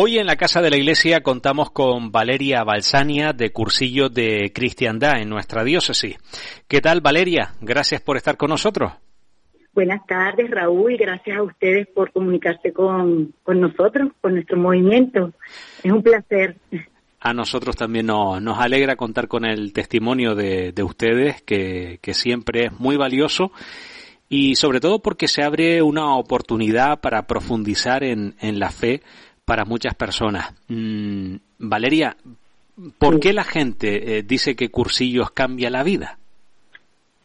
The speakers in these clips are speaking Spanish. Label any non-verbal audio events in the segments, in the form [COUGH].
Hoy en la Casa de la Iglesia contamos con Valeria Balsania de Cursillo de Cristiandad en nuestra diócesis. ¿Qué tal, Valeria? Gracias por estar con nosotros. Buenas tardes, Raúl, y gracias a ustedes por comunicarse con, nosotros, con nuestro movimiento. Es un placer. A nosotros también nos, nos alegra contar con el testimonio de, ustedes, que, que siempre es muy valioso y sobre todo porque se abre una oportunidad para profundizar en, en la fe para muchas personas. Mm, Valeria, ¿por qué la gente eh, dice que cursillos cambia la vida?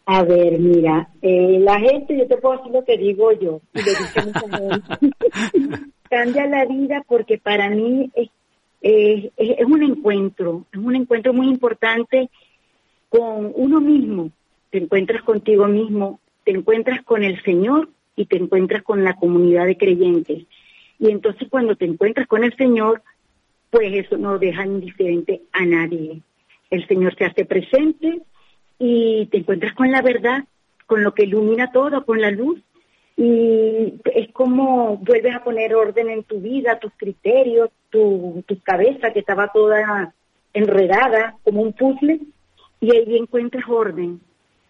A ver, mira, eh, la gente, yo te puedo decir lo que digo yo, [LAUGHS] cambia la vida porque para mí es, es un encuentro, es un encuentro muy importante con uno mismo, te encuentras contigo mismo, te encuentras con el Señor y te encuentras con la comunidad de creyentes. Y entonces cuando te encuentras con el Señor, pues eso no deja indiferente a nadie. El Señor se hace presente y te encuentras con la verdad, con lo que ilumina todo, con la luz. Y es como vuelves a poner orden en tu vida, tus criterios, tu, tu cabeza que estaba toda enredada como un puzzle, y ahí encuentras orden.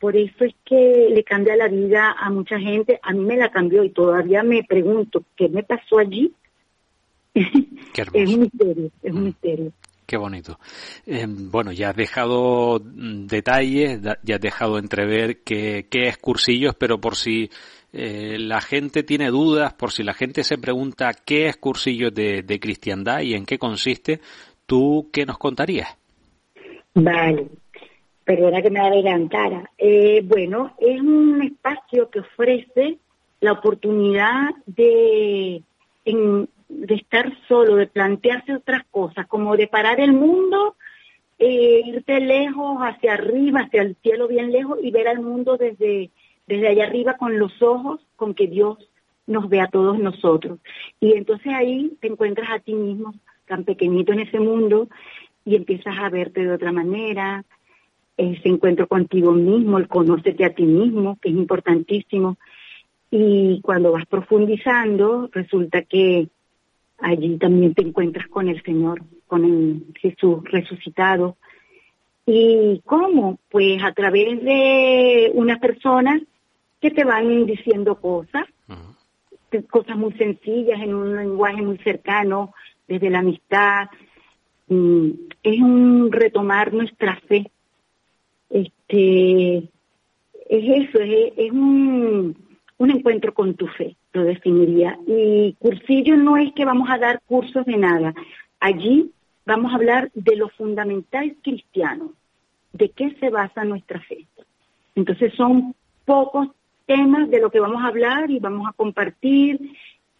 Por eso es que le cambia la vida a mucha gente. A mí me la cambió y todavía me pregunto, ¿qué me pasó allí? [LAUGHS] es un misterio, es un mm. misterio. Qué bonito. Eh, bueno, ya has dejado mm, detalles, ya has dejado entrever qué, es cursillos, pero por si eh, la gente tiene dudas, por si la gente se pregunta qué es cursillos de, de cristiandad y en qué consiste, ¿tú qué nos contarías? Vale, perdona que me adelantara. Eh, bueno, es un espacio que ofrece la oportunidad de, de estar solo, de plantearse otras cosas, como de parar el mundo, eh, irte lejos, hacia arriba, hacia el cielo bien lejos y ver al mundo desde, desde allá arriba con los ojos con que Dios nos ve a todos nosotros. Y entonces ahí te encuentras a ti mismo tan pequeñito en ese mundo y empiezas a verte de otra manera, ese encuentro contigo mismo, el conocerte a ti mismo, que es importantísimo. Y cuando vas profundizando, resulta que allí también te encuentras con el Señor, con el Jesús resucitado. ¿Y cómo? Pues a través de unas personas que te van diciendo cosas, cosas muy sencillas, en un lenguaje muy cercano, desde la amistad. Mm, es un retomar nuestra fe, este, es eso, es, un, encuentro con tu fe, lo definiría. Y cursillo no es que vamos a dar cursos de nada. Allí vamos a hablar de lo fundamental cristiano, de qué se basa nuestra fe. Entonces son pocos temas de lo que vamos a hablar y vamos a compartir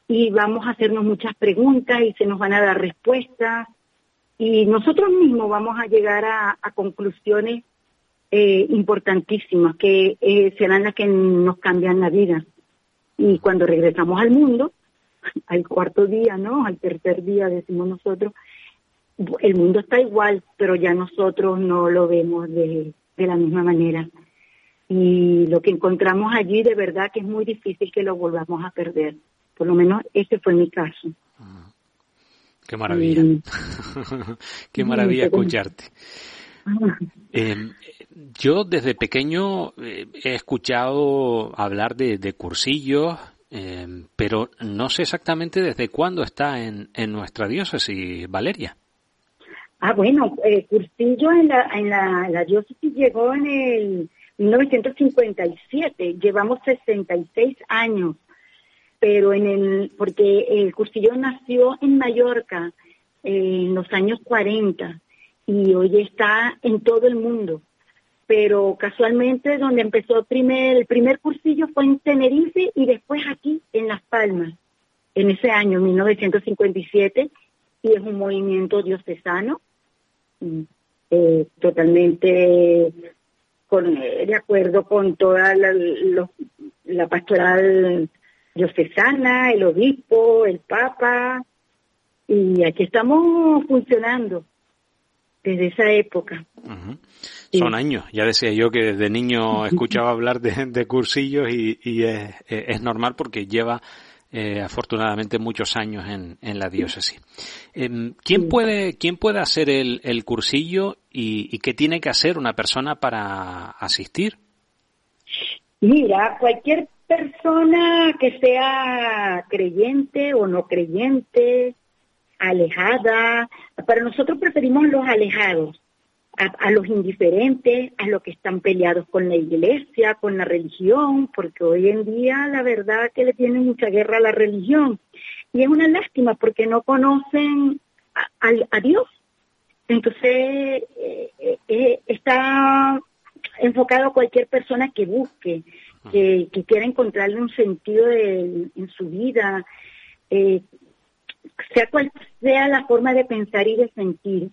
y vamos a hacernos muchas preguntas y se nos van a dar respuestas y nosotros mismos vamos a llegar a conclusiones eh, importantísimas que eh, serán las que nos cambian la vida. Y cuando regresamos al mundo, [LAUGHS] al cuarto día, ¿no? Al tercer día, decimos nosotros, el mundo está igual, pero ya nosotros no lo vemos de, de la misma manera. Y lo que encontramos allí, de verdad que es muy difícil que lo volvamos a perder. Por lo menos ese fue mi caso. Ah, qué maravilla. [LAUGHS] qué maravilla escucharte. Eh, yo desde pequeño eh, he escuchado hablar de, cursillos, eh, pero no sé exactamente desde cuándo está en, nuestra diócesis, Valeria. Ah, bueno, eh, cursillo en la, en la diócesis llegó en el 1957, llevamos 66 años, pero en el, porque el cursillo nació en Mallorca en los años 40 y hoy está en todo el mundo. Pero casualmente donde empezó el primer, el primer cursillo fue en Tenerife y después aquí en Las Palmas, en ese año, 1957, y es un movimiento diocesano, mm, eh, totalmente con, eh, de acuerdo con toda la, la pastoral diocesana, el obispo, el papa, y aquí estamos funcionando desde esa época. Son años, ya decía yo que desde niño [LAUGHS] escuchaba hablar de, cursillos y, es, normal porque lleva eh, afortunadamente muchos años en, en la diócesis. Em, ¿Quién puede, quién puede hacer el, el cursillo y, qué tiene que hacer una persona para asistir? Mira, cualquier persona que sea creyente o no creyente, alejada, para nosotros preferimos los alejados, a, los indiferentes, a los que están peleados con la iglesia, con la religión, porque hoy en día la verdad que le tienen mucha guerra a la religión. Y es una lástima porque no conocen a, Dios. Entonces, eh, eh, eh, está enfocado a cualquier persona que busque, que, quiera encontrarle un sentido en su vida, sea cual sea la forma de pensar y de sentir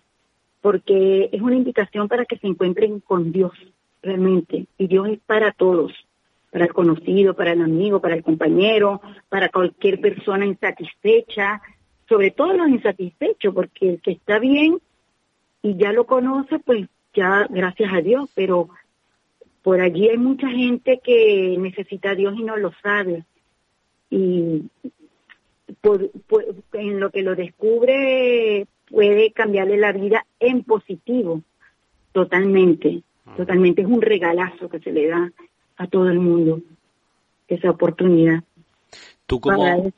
porque es una invitación para que se encuentren con Dios realmente. Y Dios es para todos, para el conocido, para el amigo, para el compañero, para cualquier persona insatisfecha, sobre todo los insatisfechos, porque el que está bien y ya lo conoce, pues ya gracias a Dios, pero por allí hay mucha gente que necesita a Dios y no lo sabe. Y en lo que lo descubre puede cambiarle la vida en positivo, totalmente, ah. totalmente. Es un regalazo que se le da a todo el mundo, esa oportunidad. Tú como,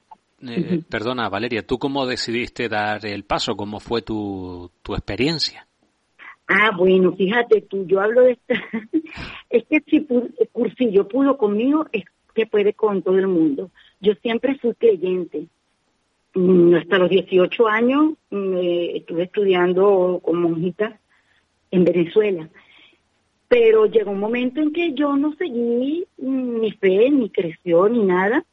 eh, perdona Valeria, ¿tú cómo decidiste dar el paso? ¿Cómo fue tu, tu experiencia? Ah, bueno, fíjate tú, yo hablo de esta, [LAUGHS] es que si cursillo pudo conmigo, es que puede con todo el mundo. Yo siempre fui creyente, hasta los 18 años estuve estudiando como monjita en Venezuela. Pero llegó un momento en que yo no seguí mi fe, ni creció, ni nada.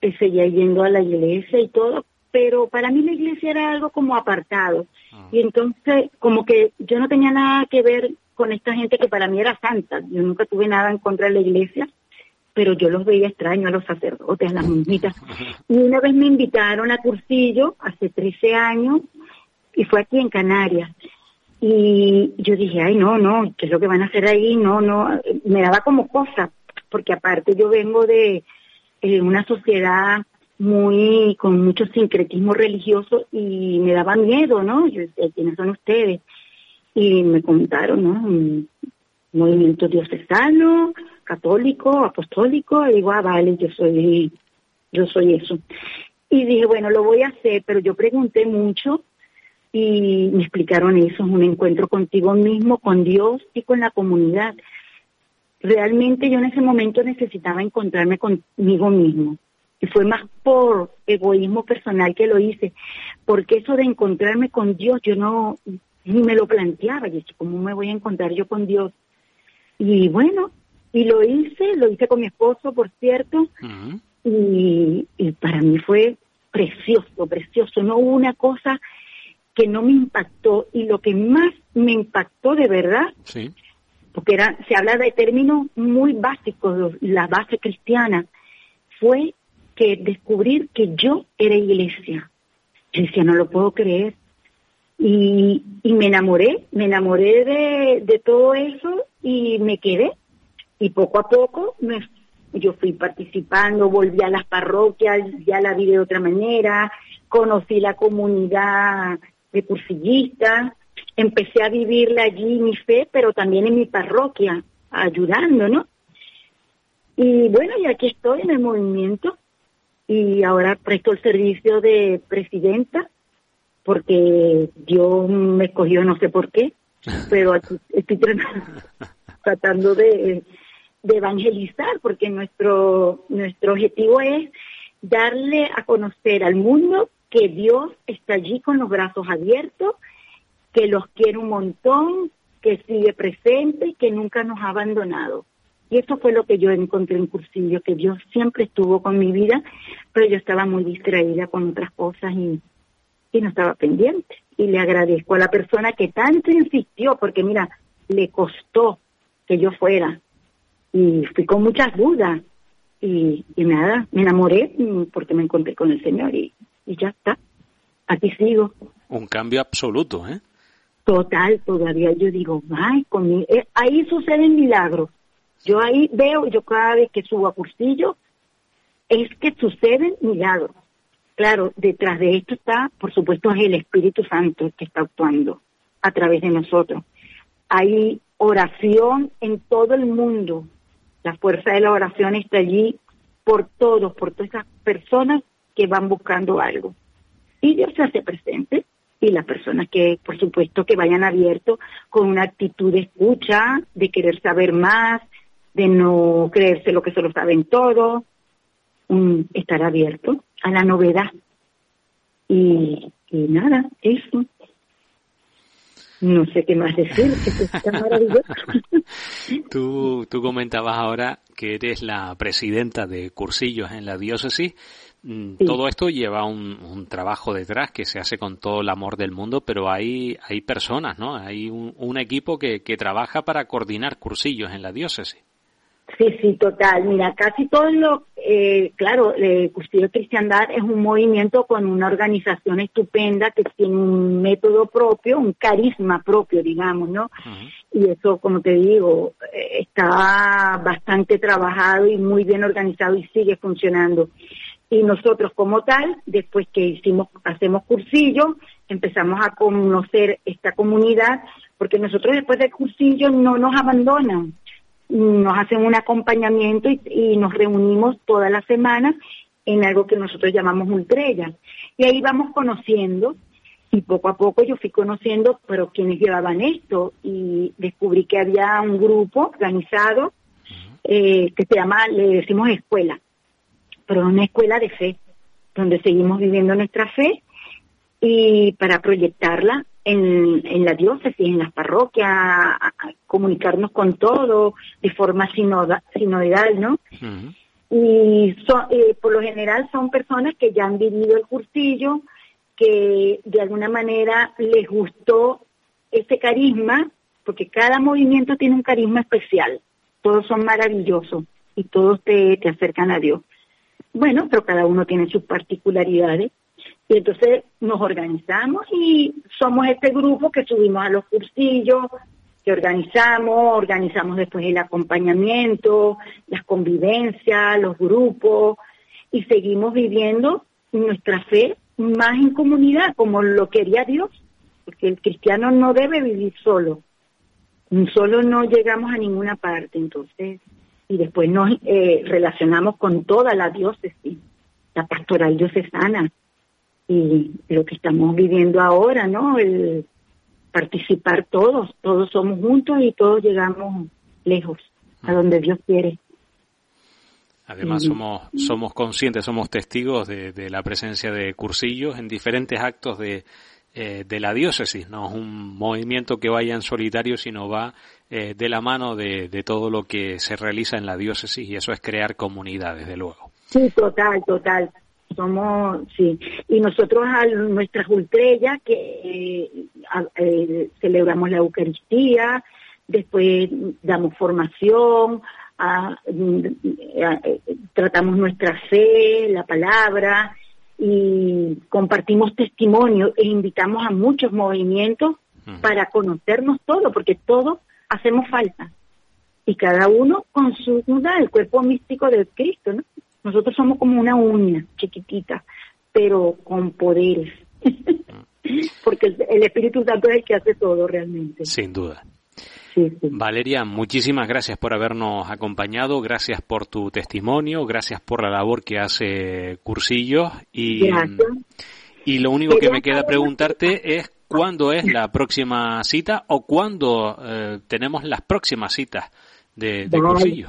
Eh, seguía yendo a la iglesia y todo, pero para mí la iglesia era algo como apartado. Ah. Y entonces, como que yo no tenía nada que ver con esta gente que para mí era santa. Yo nunca tuve nada en contra de la iglesia pero yo los veía extraños a los sacerdotes, a las monjitas. Y una vez me invitaron a cursillo, hace 13 años, y fue aquí en Canarias. Y yo dije, ay, no, no, ¿qué es lo que van a hacer ahí? No, no, me daba como cosa, porque aparte yo vengo de eh, una sociedad muy, con mucho sincretismo religioso y me daba miedo, ¿no? Yo decía, ¿quiénes son ustedes? Y me contaron, ¿no? Un movimiento diocesano, católico, apostólico, y digo, ah, vale, yo soy, yo soy eso. Y dije, bueno, lo voy a hacer, pero yo pregunté mucho y me explicaron eso, es un encuentro contigo mismo, con Dios y con la comunidad. Realmente yo en ese momento necesitaba encontrarme conmigo mismo. Y fue más por egoísmo personal que lo hice, porque eso de encontrarme con Dios, yo no, ni me lo planteaba, y ¿cómo me voy a encontrar yo con Dios? Y bueno, y lo hice, lo hice con mi esposo, por cierto, y, para mí fue precioso, precioso. No hubo una cosa que no me impactó y lo que más me impactó de verdad, porque era, se habla de términos muy básicos, la base cristiana, fue que descubrir que yo era iglesia. Yo decía, no lo puedo creer. Y, y me enamoré, me enamoré de, de todo eso y me quedé y poco a poco me, yo fui participando, volví a las parroquias, ya la vi de otra manera, conocí la comunidad de cursillistas, empecé a vivirla allí mi fe, pero también en mi parroquia, ayudando, ¿no? Y bueno, y aquí estoy en el movimiento y ahora presto el servicio de presidenta porque Dios me escogió no sé por qué, [LAUGHS] pero aquí estoy tratando de de evangelizar, porque nuestro, nuestro objetivo es darle a conocer al mundo que Dios está allí con los brazos abiertos, que los quiere un montón, que sigue presente y que nunca nos ha abandonado. Y eso fue lo que yo encontré en Cursillo, que Dios siempre estuvo con mi vida, pero yo estaba muy distraída con otras cosas y, y no estaba pendiente. Y le agradezco a la persona que tanto insistió, porque mira, le costó que yo fuera, y fui con muchas dudas y, y nada, me enamoré mm, porque me encontré con el Señor y, y ya está, aquí sigo. Un cambio absoluto, ¿eh? Total, todavía yo digo, ay, conmigo. Eh, ahí suceden milagros. Yo ahí veo, yo cada vez que subo a cursillo, es que suceden milagros. Claro, detrás de esto está, por supuesto, es el Espíritu Santo que está actuando a través de nosotros. Hay oración en todo el mundo. La fuerza de la oración está allí por todos, por todas esas personas que van buscando algo. Y Dios se hace presente y las personas que, por supuesto, que vayan abiertos con una actitud de escucha, de querer saber más, de no creerse lo que se lo saben todo, estar abierto a la novedad. Y nada, eso. No sé qué más decir, que está maravilloso. [LAUGHS] tú, tú comentabas ahora que eres la presidenta de cursillos en la diócesis. Mm, todo esto lleva un, trabajo detrás que se hace con todo el amor del mundo, pero hay, hay personas, ¿no? Hay un, un equipo que, que trabaja para coordinar cursillos en la diócesis. Sí, sí, total. Mira, casi todo lo, eh, claro, eh, Custodio Cristiandad es un movimiento con una organización estupenda que tiene un método propio, un carisma propio, digamos, ¿no? Y eso, como te digo, eh, está bastante trabajado y muy bien organizado y sigue funcionando. Y nosotros como tal, después que hicimos, hacemos cursillo, empezamos a conocer esta comunidad, porque nosotros después del cursillo no nos abandonan nos hacen un acompañamiento y, nos reunimos todas las semanas en algo que nosotros llamamos ultrella. Y ahí vamos conociendo y poco a poco yo fui conociendo, pero quienes llevaban esto y descubrí que había un grupo organizado eh, que se llama, le decimos escuela, pero una escuela de fe, donde seguimos viviendo nuestra fe y para proyectarla en, en la diócesis, en las parroquias, comunicarnos con todo de forma sinodal, ¿no? Y eh, por lo general son personas que ya han vivido el cursillo, que de alguna manera les gustó este carisma, porque cada movimiento tiene un carisma especial, todos son maravillosos y todos te, te acercan a Dios. Bueno, pero cada uno tiene sus particularidades y entonces nos organizamos y somos este grupo que subimos a los cursillos, que organizamos, organizamos después el acompañamiento, las convivencias, los grupos y seguimos viviendo nuestra fe más en comunidad, como lo quería Dios, porque el cristiano no debe vivir solo, solo no llegamos a ninguna parte, entonces, y después nos eh, relacionamos con toda la diócesis, la pastoral diocesana, y lo que estamos viviendo ahora, ¿no? El participar todos, todos somos juntos y todos llegamos lejos, a donde Dios quiere. Además somos somos conscientes, somos testigos de, la presencia de cursillos en diferentes actos de, eh, de la diócesis. No es un movimiento que vaya en solitario, sino va eh, de la mano de, de todo lo que se realiza en la diócesis y eso es crear comunidad, desde luego. Sí, total, total somos, sí, y nosotros a nuestras ultrellas que eh, celebramos la Eucaristía, después damos formación, tratamos nuestra fe, la palabra, y compartimos testimonio e invitamos a muchos movimientos para conocernos todos, porque todos hacemos falta. Y cada uno con su duda, el cuerpo místico de Cristo, ¿no? Nosotros somos como una uña chiquitita, pero con poderes. [LAUGHS] Porque el, Espíritu Santo es el que hace todo realmente. Sin duda. Valeria, muchísimas gracias por habernos acompañado, gracias por tu testimonio, gracias por la labor que hace Cursillo y, y lo único que me queda preguntarte es cuándo es la próxima cita o cuándo eh, tenemos las próximas citas de, de Cursillo.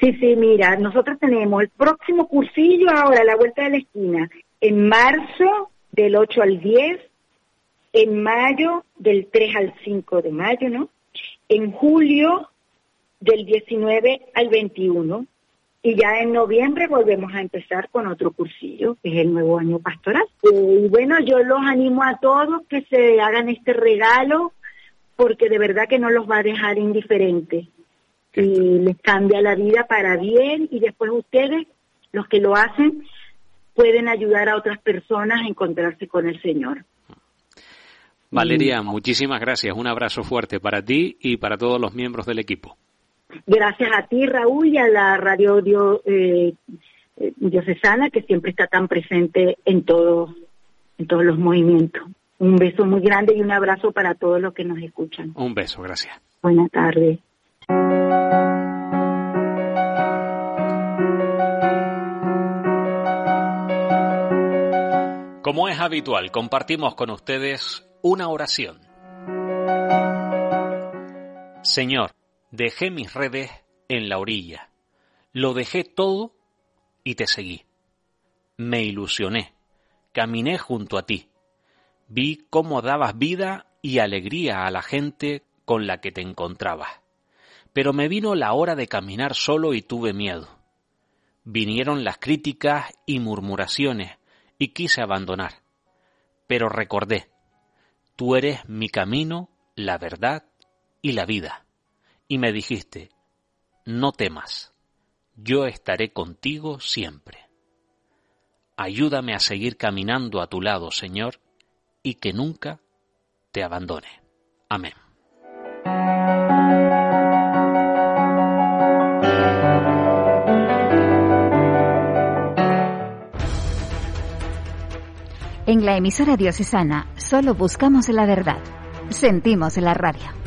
Sí, sí, mira, nosotros tenemos el próximo cursillo ahora a la vuelta de la esquina, en marzo del 8 al 10, en mayo del 3 al 5 de mayo, ¿no? En julio del 19 al 21 y ya en noviembre volvemos a empezar con otro cursillo, que es el nuevo año pastoral. Y bueno, yo los animo a todos que se hagan este regalo porque de verdad que no los va a dejar indiferentes y les cambia la vida para bien y después ustedes, los que lo hacen, pueden ayudar a otras personas a encontrarse con el Señor. Valeria, muchísimas gracias. Un abrazo fuerte para ti y para todos los miembros del equipo. Gracias a ti, Raúl, y a la radio, eh, eh, diocesana que siempre está tan presente en todos, en todos los movimientos. Un beso muy grande y un abrazo para todos los que nos escuchan. Un beso, gracias. Buenas tardes. Como es habitual, compartimos con ustedes una oración. Señor, dejé mis redes en la orilla, lo dejé todo y te seguí. Me ilusioné, caminé junto a ti, vi cómo dabas vida y alegría a la gente con la que te encontrabas. Pero me vino la hora de caminar solo y tuve miedo. Vinieron las críticas y murmuraciones y quise abandonar. Pero recordé, tú eres mi camino, la verdad y la vida. Y me dijiste, no temas, yo estaré contigo siempre. Ayúdame a seguir caminando a tu lado, Señor, y que nunca te abandone. Amén. En la emisora diocesana solo buscamos la verdad. Sentimos la radio.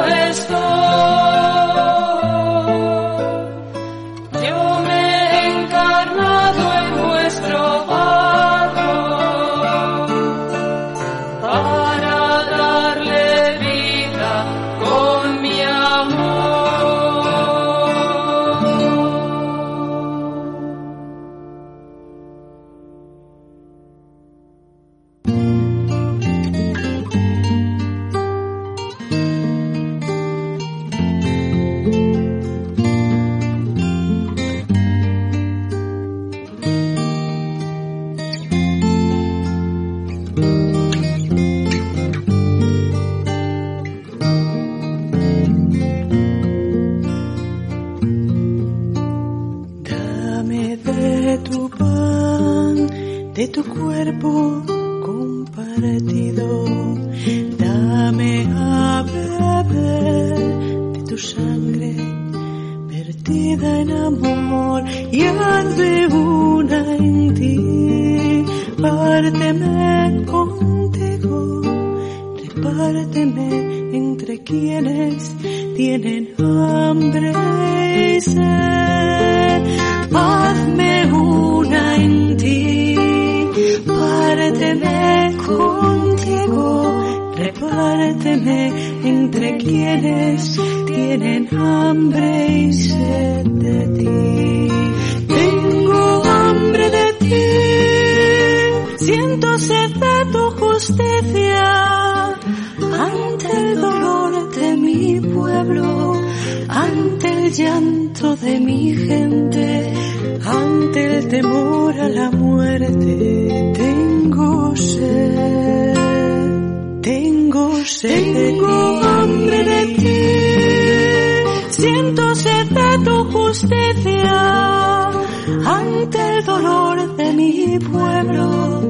estoy. De tu cuerpo, partido. Dame a beber de tu sangre vertida en amor y de una en ti. Párteme contigo, repárteme entre quienes tienen hambre Hazme una en ti, párteme contigo, repárteme entre quienes tienen hambre y sed de ti. Temor a la muerte. Tengo sed, tengo sed, tengo hambre de ti, siento sed de tu justicia, ante el dolor de mi pueblo,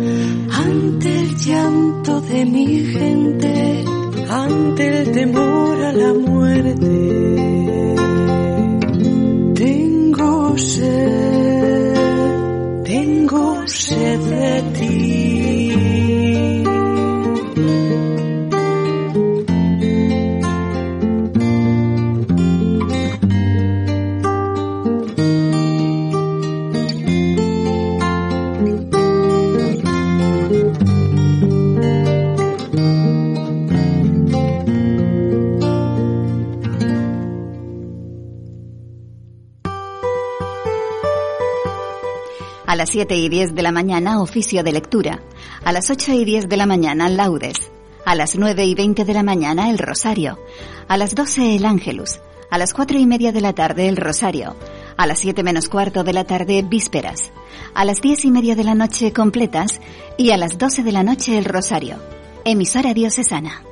ante el llanto de mi gente, ante el temor a la muerte. Las 7 y 10 de la mañana, oficio de lectura. A las 8 y 10 de la mañana, laudes. A las 9 y 20 de la mañana, el rosario. A las 12, el ángelus. A las 4 y media de la tarde, el rosario. A las 7 menos cuarto de la tarde, vísperas. A las 10 y media de la noche, completas. Y a las 12 de la noche, el rosario. Emisora diocesana.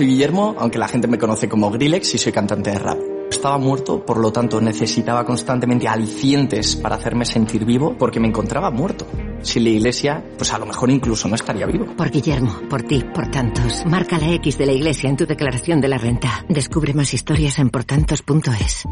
Soy Guillermo, aunque la gente me conoce como Grillex y soy cantante de rap. Estaba muerto, por lo tanto necesitaba constantemente alicientes para hacerme sentir vivo porque me encontraba muerto. Sin la iglesia, pues a lo mejor incluso no estaría vivo. Por Guillermo, por ti, por tantos. Marca la X de la iglesia en tu declaración de la renta. Descubre más historias en portantos.es.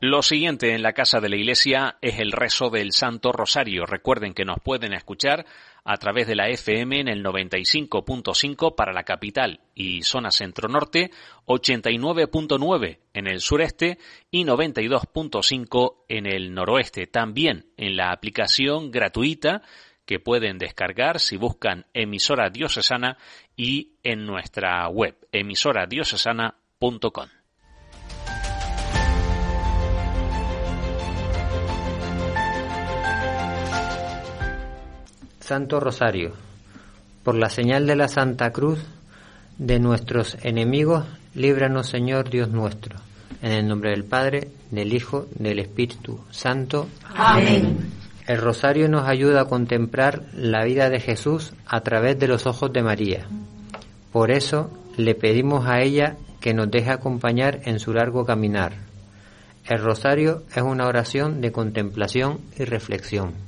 Lo siguiente en la casa de la iglesia es el rezo del Santo Rosario. Recuerden que nos pueden escuchar a través de la FM en el 95.5 para la capital y zona centro-norte, 89.9 en el sureste y 92.5 en el noroeste. También en la aplicación gratuita que pueden descargar si buscan emisora diocesana y en nuestra web emisoradiocesana.com. Santo Rosario, por la señal de la Santa Cruz de nuestros enemigos, líbranos Señor Dios nuestro. En el nombre del Padre, del Hijo, del Espíritu Santo. Amén. El rosario nos ayuda a contemplar la vida de Jesús a través de los ojos de María. Por eso le pedimos a ella que nos deje acompañar en su largo caminar. El rosario es una oración de contemplación y reflexión.